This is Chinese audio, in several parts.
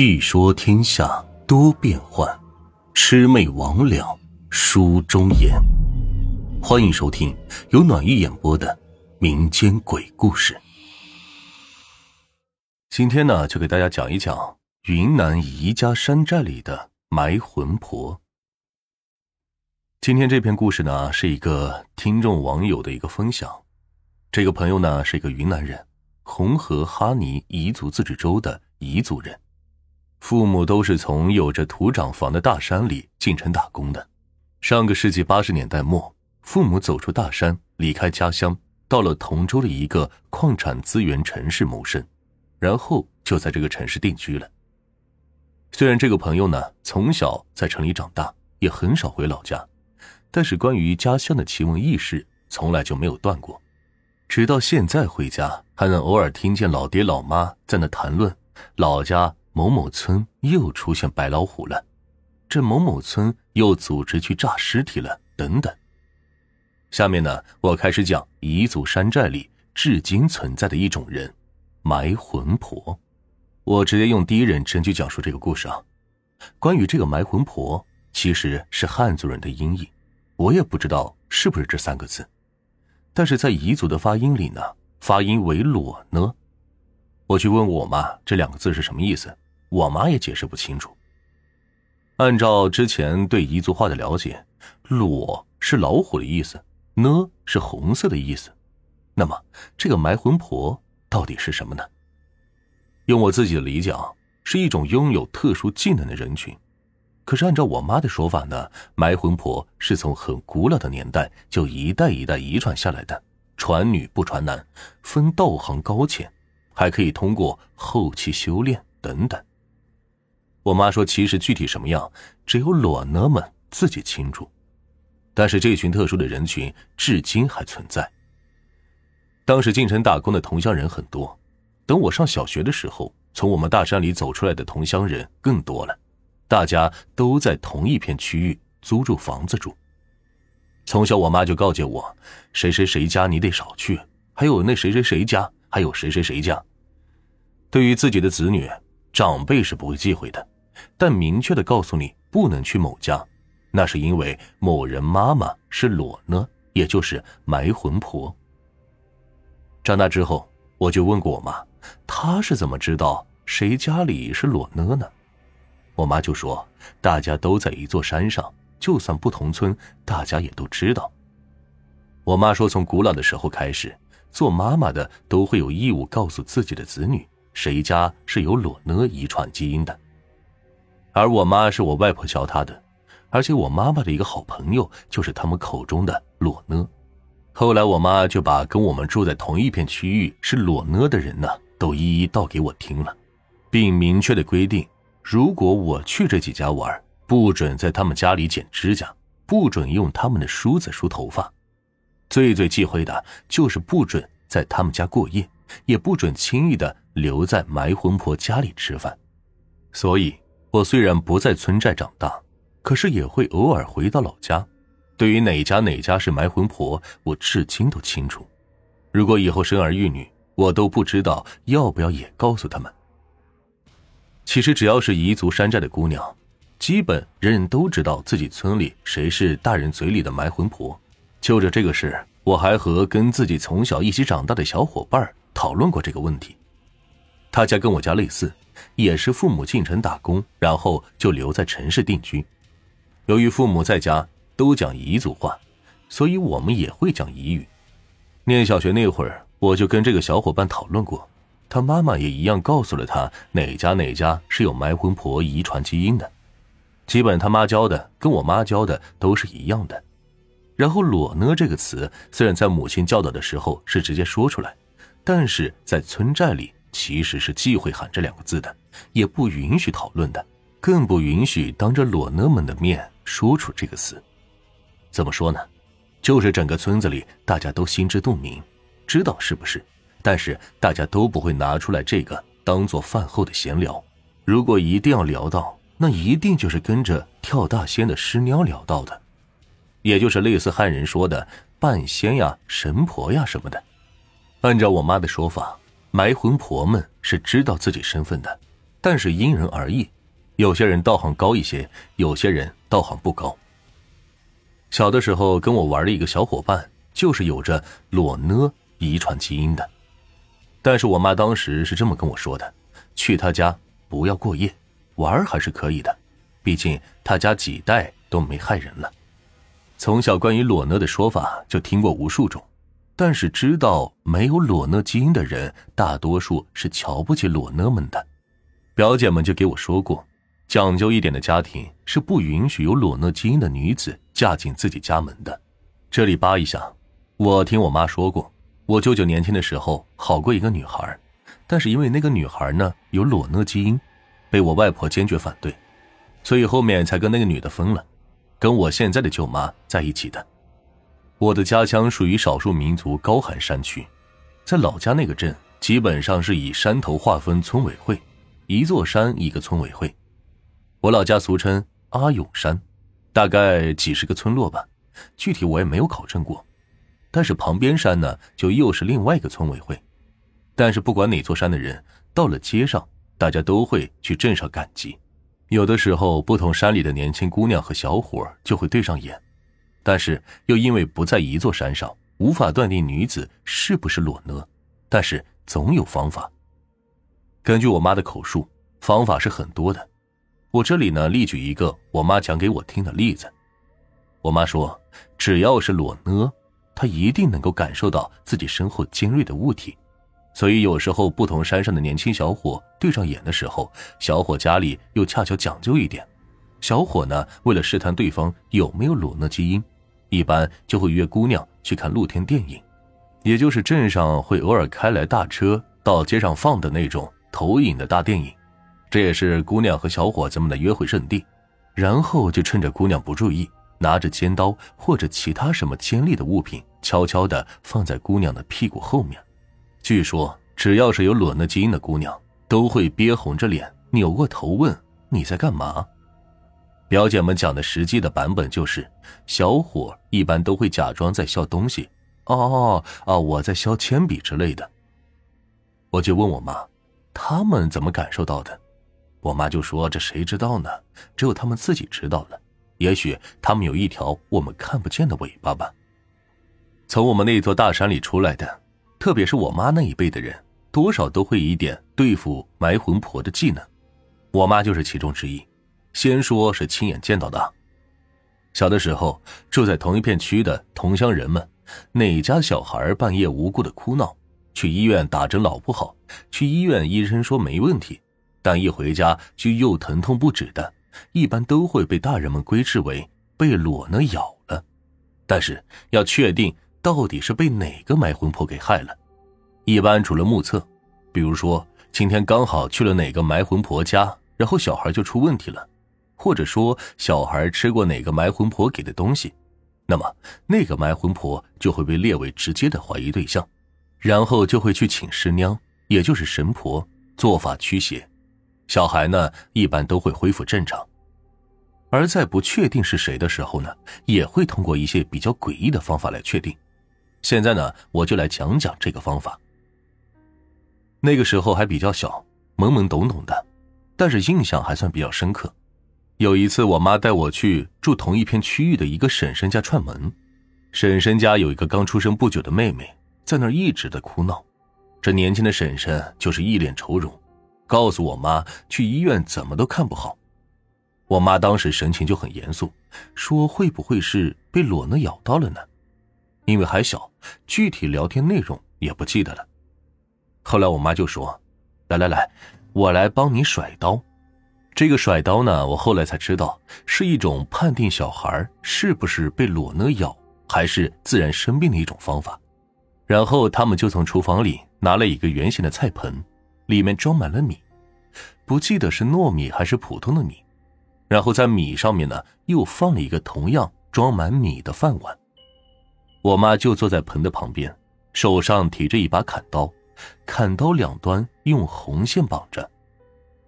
细说天下多变幻，魑魅魍魉书中言。欢迎收听由暖玉演播的民间鬼故事。今天呢，就给大家讲一讲云南宜家山寨里的埋魂婆。今天这篇故事呢，是一个听众网友的一个分享。这个朋友呢，是一个云南人，红河哈尼彝族自治州的彝族人。父母都是从有着土长房的大山里进城打工的。上个世纪八十年代末，父母走出大山，离开家乡，到了同州的一个矿产资源城市谋生，然后就在这个城市定居了。虽然这个朋友呢从小在城里长大，也很少回老家，但是关于家乡的奇闻异事从来就没有断过。直到现在回家，还能偶尔听见老爹老妈在那谈论老家。某某村又出现白老虎了，这某某村又组织去炸尸体了，等等。下面呢，我开始讲彝族山寨里至今存在的一种人——埋魂婆。我直接用第一人称去讲述这个故事啊。关于这个埋魂婆，其实是汉族人的音译，我也不知道是不是这三个字，但是在彝族的发音里呢，发音为裸呢。我去问我妈，这两个字是什么意思？我妈也解释不清楚。按照之前对彝族话的了解，“裸”是老虎的意思，“呢”是红色的意思。那么，这个埋魂婆到底是什么呢？用我自己的理解，是一种拥有特殊技能的人群。可是按照我妈的说法呢，埋魂婆是从很古老的年代就一代一代遗传下来的，传女不传男，分道行高浅，还可以通过后期修炼等等。我妈说：“其实具体什么样，只有裸呢们自己清楚。但是这群特殊的人群至今还存在。当时进城打工的同乡人很多，等我上小学的时候，从我们大山里走出来的同乡人更多了。大家都在同一片区域租住房子住。从小我妈就告诫我：谁谁谁家你得少去，还有那谁谁谁家，还有谁谁谁家。对于自己的子女，长辈是不会忌讳的。”但明确的告诉你不能去某家，那是因为某人妈妈是裸呢，也就是埋魂婆。长大之后，我就问过我妈，她是怎么知道谁家里是裸呢呢？我妈就说，大家都在一座山上，就算不同村，大家也都知道。我妈说，从古老的时候开始，做妈妈的都会有义务告诉自己的子女，谁家是有裸呢遗传基因的。而我妈是我外婆教她的，而且我妈妈的一个好朋友就是他们口中的裸呢。后来我妈就把跟我们住在同一片区域是裸呢的人呢，都一一道给我听了，并明确的规定，如果我去这几家玩，不准在他们家里剪指甲，不准用他们的梳子梳头发，最最忌讳的就是不准在他们家过夜，也不准轻易的留在埋魂婆家里吃饭。所以。我虽然不在村寨长大，可是也会偶尔回到老家。对于哪家哪家是埋魂婆，我至今都清楚。如果以后生儿育女，我都不知道要不要也告诉他们。其实只要是彝族山寨的姑娘，基本人人都知道自己村里谁是大人嘴里的埋魂婆。就着这个事，我还和跟自己从小一起长大的小伙伴讨论过这个问题。他家跟我家类似。也是父母进城打工，然后就留在城市定居。由于父母在家都讲彝族话，所以我们也会讲彝语。念小学那会儿，我就跟这个小伙伴讨论过，他妈妈也一样告诉了他哪家哪家是有埋魂婆遗传基因的。基本他妈教的跟我妈教的都是一样的。然后“裸呢”这个词，虽然在母亲教导的时候是直接说出来，但是在村寨里。其实是忌讳喊这两个字的，也不允许讨论的，更不允许当着裸呢们的面说出这个词。怎么说呢？就是整个村子里大家都心知肚明，知道是不是？但是大家都不会拿出来这个当做饭后的闲聊。如果一定要聊到，那一定就是跟着跳大仙的师娘聊到的，也就是类似汉人说的半仙呀、神婆呀什么的。按照我妈的说法。埋魂婆们是知道自己身份的，但是因人而异，有些人道行高一些，有些人道行不高。小的时候跟我玩的一个小伙伴，就是有着裸呢遗传基因的，但是我妈当时是这么跟我说的：去他家不要过夜，玩还是可以的，毕竟他家几代都没害人了。从小关于裸呢的说法就听过无数种，但是知道没有裸呢基因的人，大多数是瞧不起裸呢们的。表姐们就给我说过。讲究一点的家庭是不允许有裸呢基因的女子嫁进自己家门的。这里扒一下，我听我妈说过，我舅舅年轻的时候好过一个女孩，但是因为那个女孩呢有裸呢基因，被我外婆坚决反对，所以后面才跟那个女的分了，跟我现在的舅妈在一起的。我的家乡属于少数民族高寒山区，在老家那个镇基本上是以山头划分村委会，一座山一个村委会。我老家俗称阿勇山，大概几十个村落吧，具体我也没有考证过。但是旁边山呢，就又是另外一个村委会。但是不管哪座山的人，到了街上，大家都会去镇上赶集。有的时候，不同山里的年轻姑娘和小伙就会对上眼，但是又因为不在一座山上，无法断定女子是不是裸呢。但是总有方法。根据我妈的口述，方法是很多的。我这里呢，例举一个我妈讲给我听的例子。我妈说，只要是裸呢，她一定能够感受到自己身后尖锐的物体，所以有时候不同山上的年轻小伙对上眼的时候，小伙家里又恰巧讲究一点，小伙呢为了试探对方有没有裸呢基因，一般就会约姑娘去看露天电影，也就是镇上会偶尔开来大车到街上放的那种投影的大电影。这也是姑娘和小伙子们的约会圣地，然后就趁着姑娘不注意，拿着尖刀或者其他什么尖利的物品，悄悄地放在姑娘的屁股后面。据说，只要是有裸那基因的姑娘，都会憋红着脸，扭过头问：“你在干嘛？”表姐们讲的实际的版本就是，小伙一般都会假装在削东西，哦哦哦，我在削铅笔之类的。我就问我妈，他们怎么感受到的？我妈就说：“这谁知道呢？只有他们自己知道了。也许他们有一条我们看不见的尾巴吧。”从我们那座大山里出来的，特别是我妈那一辈的人，多少都会一点对付埋魂婆的技能。我妈就是其中之一。先说是亲眼见到的。小的时候住在同一片区的同乡人们，哪家小孩半夜无故的哭闹，去医院打针老不好，去医院医生说没问题。但一回家就又疼痛不止的，一般都会被大人们归置为被裸呢咬了。但是要确定到底是被哪个埋魂婆给害了，一般除了目测，比如说今天刚好去了哪个埋魂婆家，然后小孩就出问题了，或者说小孩吃过哪个埋魂婆给的东西，那么那个埋魂婆就会被列为直接的怀疑对象，然后就会去请师娘，也就是神婆做法驱邪。小孩呢，一般都会恢复正常，而在不确定是谁的时候呢，也会通过一些比较诡异的方法来确定。现在呢，我就来讲讲这个方法。那个时候还比较小，懵懵懂懂的，但是印象还算比较深刻。有一次，我妈带我去住同一片区域的一个婶婶家串门，婶婶家有一个刚出生不久的妹妹，在那儿一直的哭闹，这年轻的婶婶就是一脸愁容。告诉我妈去医院怎么都看不好，我妈当时神情就很严肃，说会不会是被裸呢咬到了呢？因为还小，具体聊天内容也不记得了。后来我妈就说：“来来来，我来帮你甩刀。”这个甩刀呢，我后来才知道是一种判定小孩是不是被裸呢咬还是自然生病的一种方法。然后他们就从厨房里拿了一个圆形的菜盆。里面装满了米，不记得是糯米还是普通的米，然后在米上面呢又放了一个同样装满米的饭碗。我妈就坐在盆的旁边，手上提着一把砍刀，砍刀两端用红线绑着，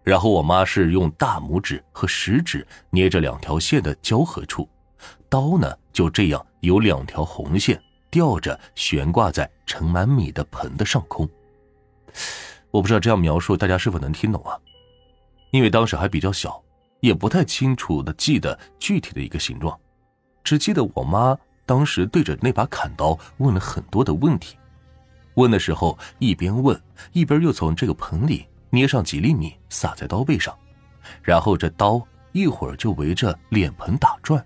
然后我妈是用大拇指和食指捏着两条线的交合处，刀呢就这样有两条红线吊着悬挂在盛满米的盆的上空。我不知道这样描述大家是否能听懂啊？因为当时还比较小，也不太清楚的记得具体的一个形状，只记得我妈当时对着那把砍刀问了很多的问题。问的时候一边问，一边又从这个盆里捏上几粒米撒在刀背上，然后这刀一会儿就围着脸盆打转，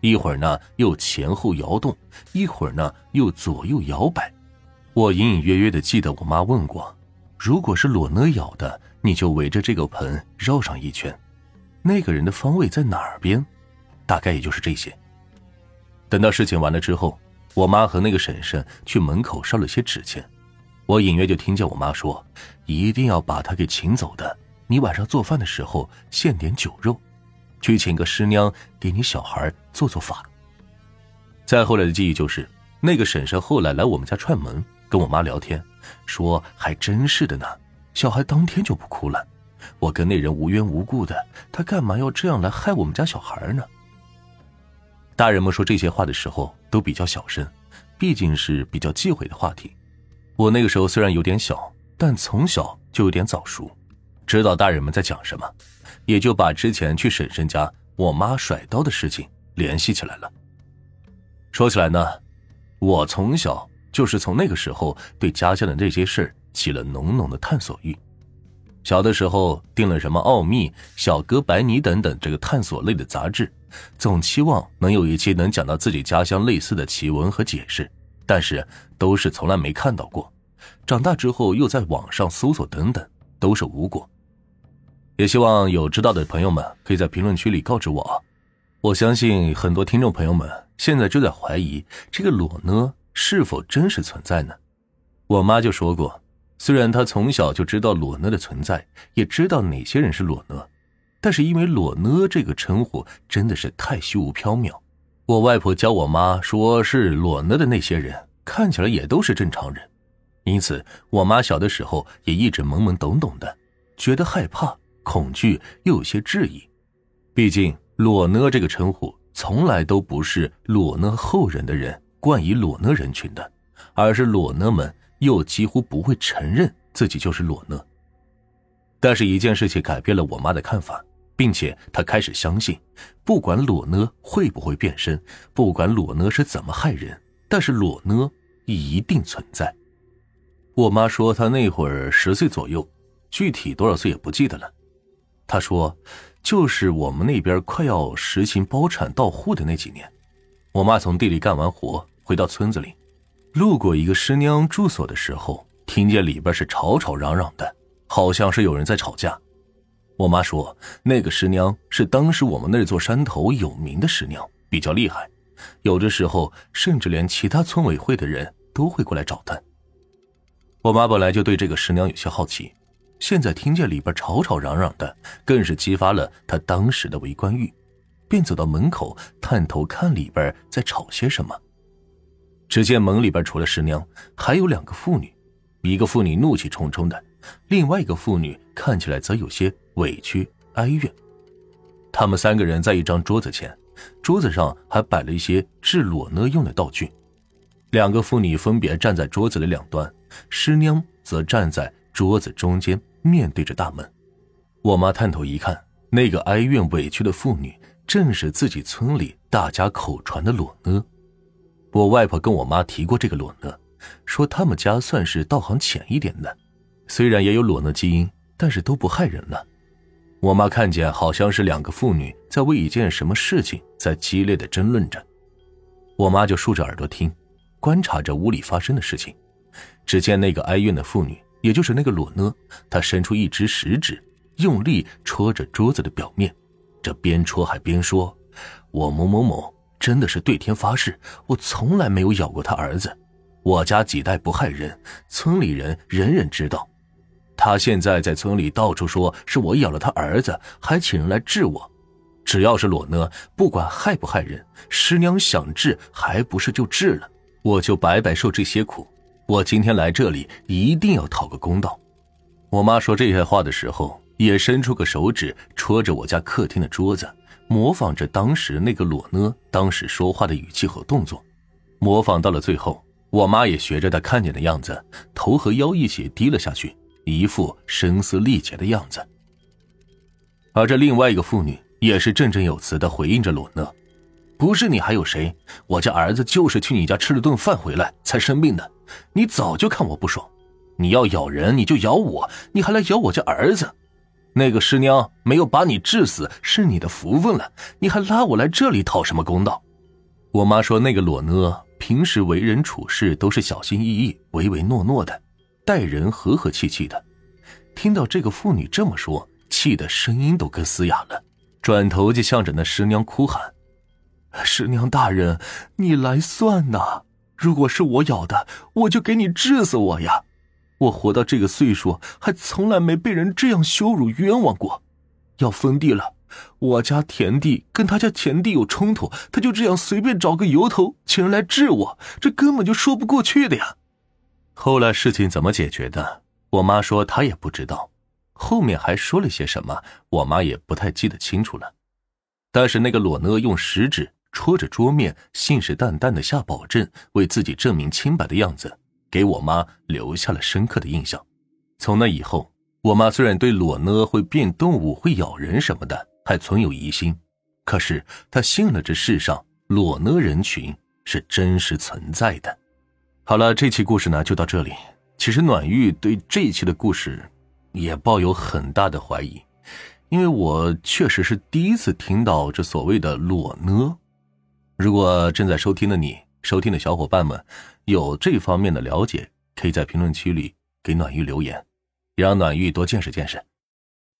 一会儿呢又前后摇动，一会儿呢又左右摇摆。我隐隐约约的记得我妈问过，如果是裸呢咬的。你就围着这个盆绕上一圈，那个人的方位在哪边？大概也就是这些。等到事情完了之后，我妈和那个婶婶去门口烧了些纸钱，我隐约就听见我妈说：“一定要把他给请走的。你晚上做饭的时候献点酒肉，去请个师娘给你小孩做做法。”再后来的记忆就是，那个婶婶后来来我们家串门，跟我妈聊天，说还真是的呢。小孩当天就不哭了，我跟那人无缘无故的，他干嘛要这样来害我们家小孩呢？大人们说这些话的时候都比较小声，毕竟是比较忌讳的话题。我那个时候虽然有点小，但从小就有点早熟，知道大人们在讲什么，也就把之前去婶婶家我妈甩刀的事情联系起来了。说起来呢，我从小就是从那个时候对家乡的这些事。起了浓浓的探索欲，小的时候订了什么《奥秘》《小哥白尼》等等这个探索类的杂志，总期望能有一期能讲到自己家乡类似的奇闻和解释，但是都是从来没看到过。长大之后又在网上搜索等等，都是无果。也希望有知道的朋友们可以在评论区里告知我。我相信很多听众朋友们现在就在怀疑这个裸呢是否真实存在呢？我妈就说过。虽然她从小就知道裸呢的存在，也知道哪些人是裸呢，但是因为裸呢这个称呼真的是太虚无缥缈。我外婆教我妈说是裸呢的那些人看起来也都是正常人，因此我妈小的时候也一直懵懵懂懂的，觉得害怕、恐惧又有些质疑。毕竟裸呢这个称呼从来都不是裸呢后人的人冠以裸呢人群的，而是裸呢们。又几乎不会承认自己就是裸呢。但是，一件事情改变了我妈的看法，并且她开始相信，不管裸呢会不会变身，不管裸呢是怎么害人，但是裸呢一定存在。我妈说，她那会儿十岁左右，具体多少岁也不记得了。她说，就是我们那边快要实行包产到户的那几年，我妈从地里干完活回到村子里。路过一个师娘住所的时候，听见里边是吵吵嚷嚷的，好像是有人在吵架。我妈说，那个师娘是当时我们那座山头有名的师娘，比较厉害，有的时候甚至连其他村委会的人都会过来找她。我妈本来就对这个师娘有些好奇，现在听见里边吵吵嚷嚷的，更是激发了她当时的围观欲，便走到门口探头看里边在吵些什么。只见门里边除了师娘，还有两个妇女，一个妇女怒气冲冲的，另外一个妇女看起来则有些委屈哀怨。他们三个人在一张桌子前，桌子上还摆了一些制裸呢用的道具。两个妇女分别站在桌子的两端，师娘则站在桌子中间，面对着大门。我妈探头一看，那个哀怨委屈的妇女，正是自己村里大家口传的裸呢。我外婆跟我妈提过这个裸呢，说他们家算是道行浅一点的，虽然也有裸呢基因，但是都不害人了。我妈看见好像是两个妇女在为一件什么事情在激烈的争论着，我妈就竖着耳朵听，观察着屋里发生的事情。只见那个哀怨的妇女，也就是那个裸呢，她伸出一只食指，用力戳着桌子的表面，这边戳还边说：“我某某某。”真的是对天发誓，我从来没有咬过他儿子。我家几代不害人，村里人人人知道。他现在在村里到处说是我咬了他儿子，还请人来治我。只要是裸呢，不管害不害人，师娘想治还不是就治了，我就白白受这些苦。我今天来这里一定要讨个公道。我妈说这些话的时候，也伸出个手指戳着我家客厅的桌子。模仿着当时那个裸呢，当时说话的语气和动作，模仿到了最后，我妈也学着他看见的样子，头和腰一起低了下去，一副声嘶力竭的样子。而这另外一个妇女也是振振有词的回应着罗讷：“不是你还有谁？我家儿子就是去你家吃了顿饭回来才生病的。你早就看我不爽，你要咬人你就咬我，你还来咬我家儿子。那个师娘没有把你治死是你的福分了，你还拉我来这里讨什么公道？”我妈说：“那个裸讷平时为人处事都是小心翼翼、唯唯诺诺的，待人和和气气的。听到这个妇女这么说，气的声音都跟嘶哑了，转头就向着那师娘哭喊：‘师娘大人，你来算呐！如果是我咬的，我就给你治死我呀！我活到这个岁数，还从来没被人这样羞辱冤枉过。要分地了。’”我家田地跟他家田地有冲突，他就这样随便找个由头请人来治我，这根本就说不过去的呀。后来事情怎么解决的？我妈说她也不知道，后面还说了些什么，我妈也不太记得清楚了。但是那个裸呢用食指戳着桌面，信誓旦旦的下保证，为自己证明清白的样子，给我妈留下了深刻的印象。从那以后，我妈虽然对裸呢会变动物、会咬人什么的，还存有疑心，可是她信了这世上裸呢人群是真实存在的。好了，这期故事呢就到这里。其实暖玉对这一期的故事也抱有很大的怀疑，因为我确实是第一次听到这所谓的裸呢。如果正在收听的你、收听的小伙伴们有这方面的了解，可以在评论区里给暖玉留言，也让暖玉多见识见识。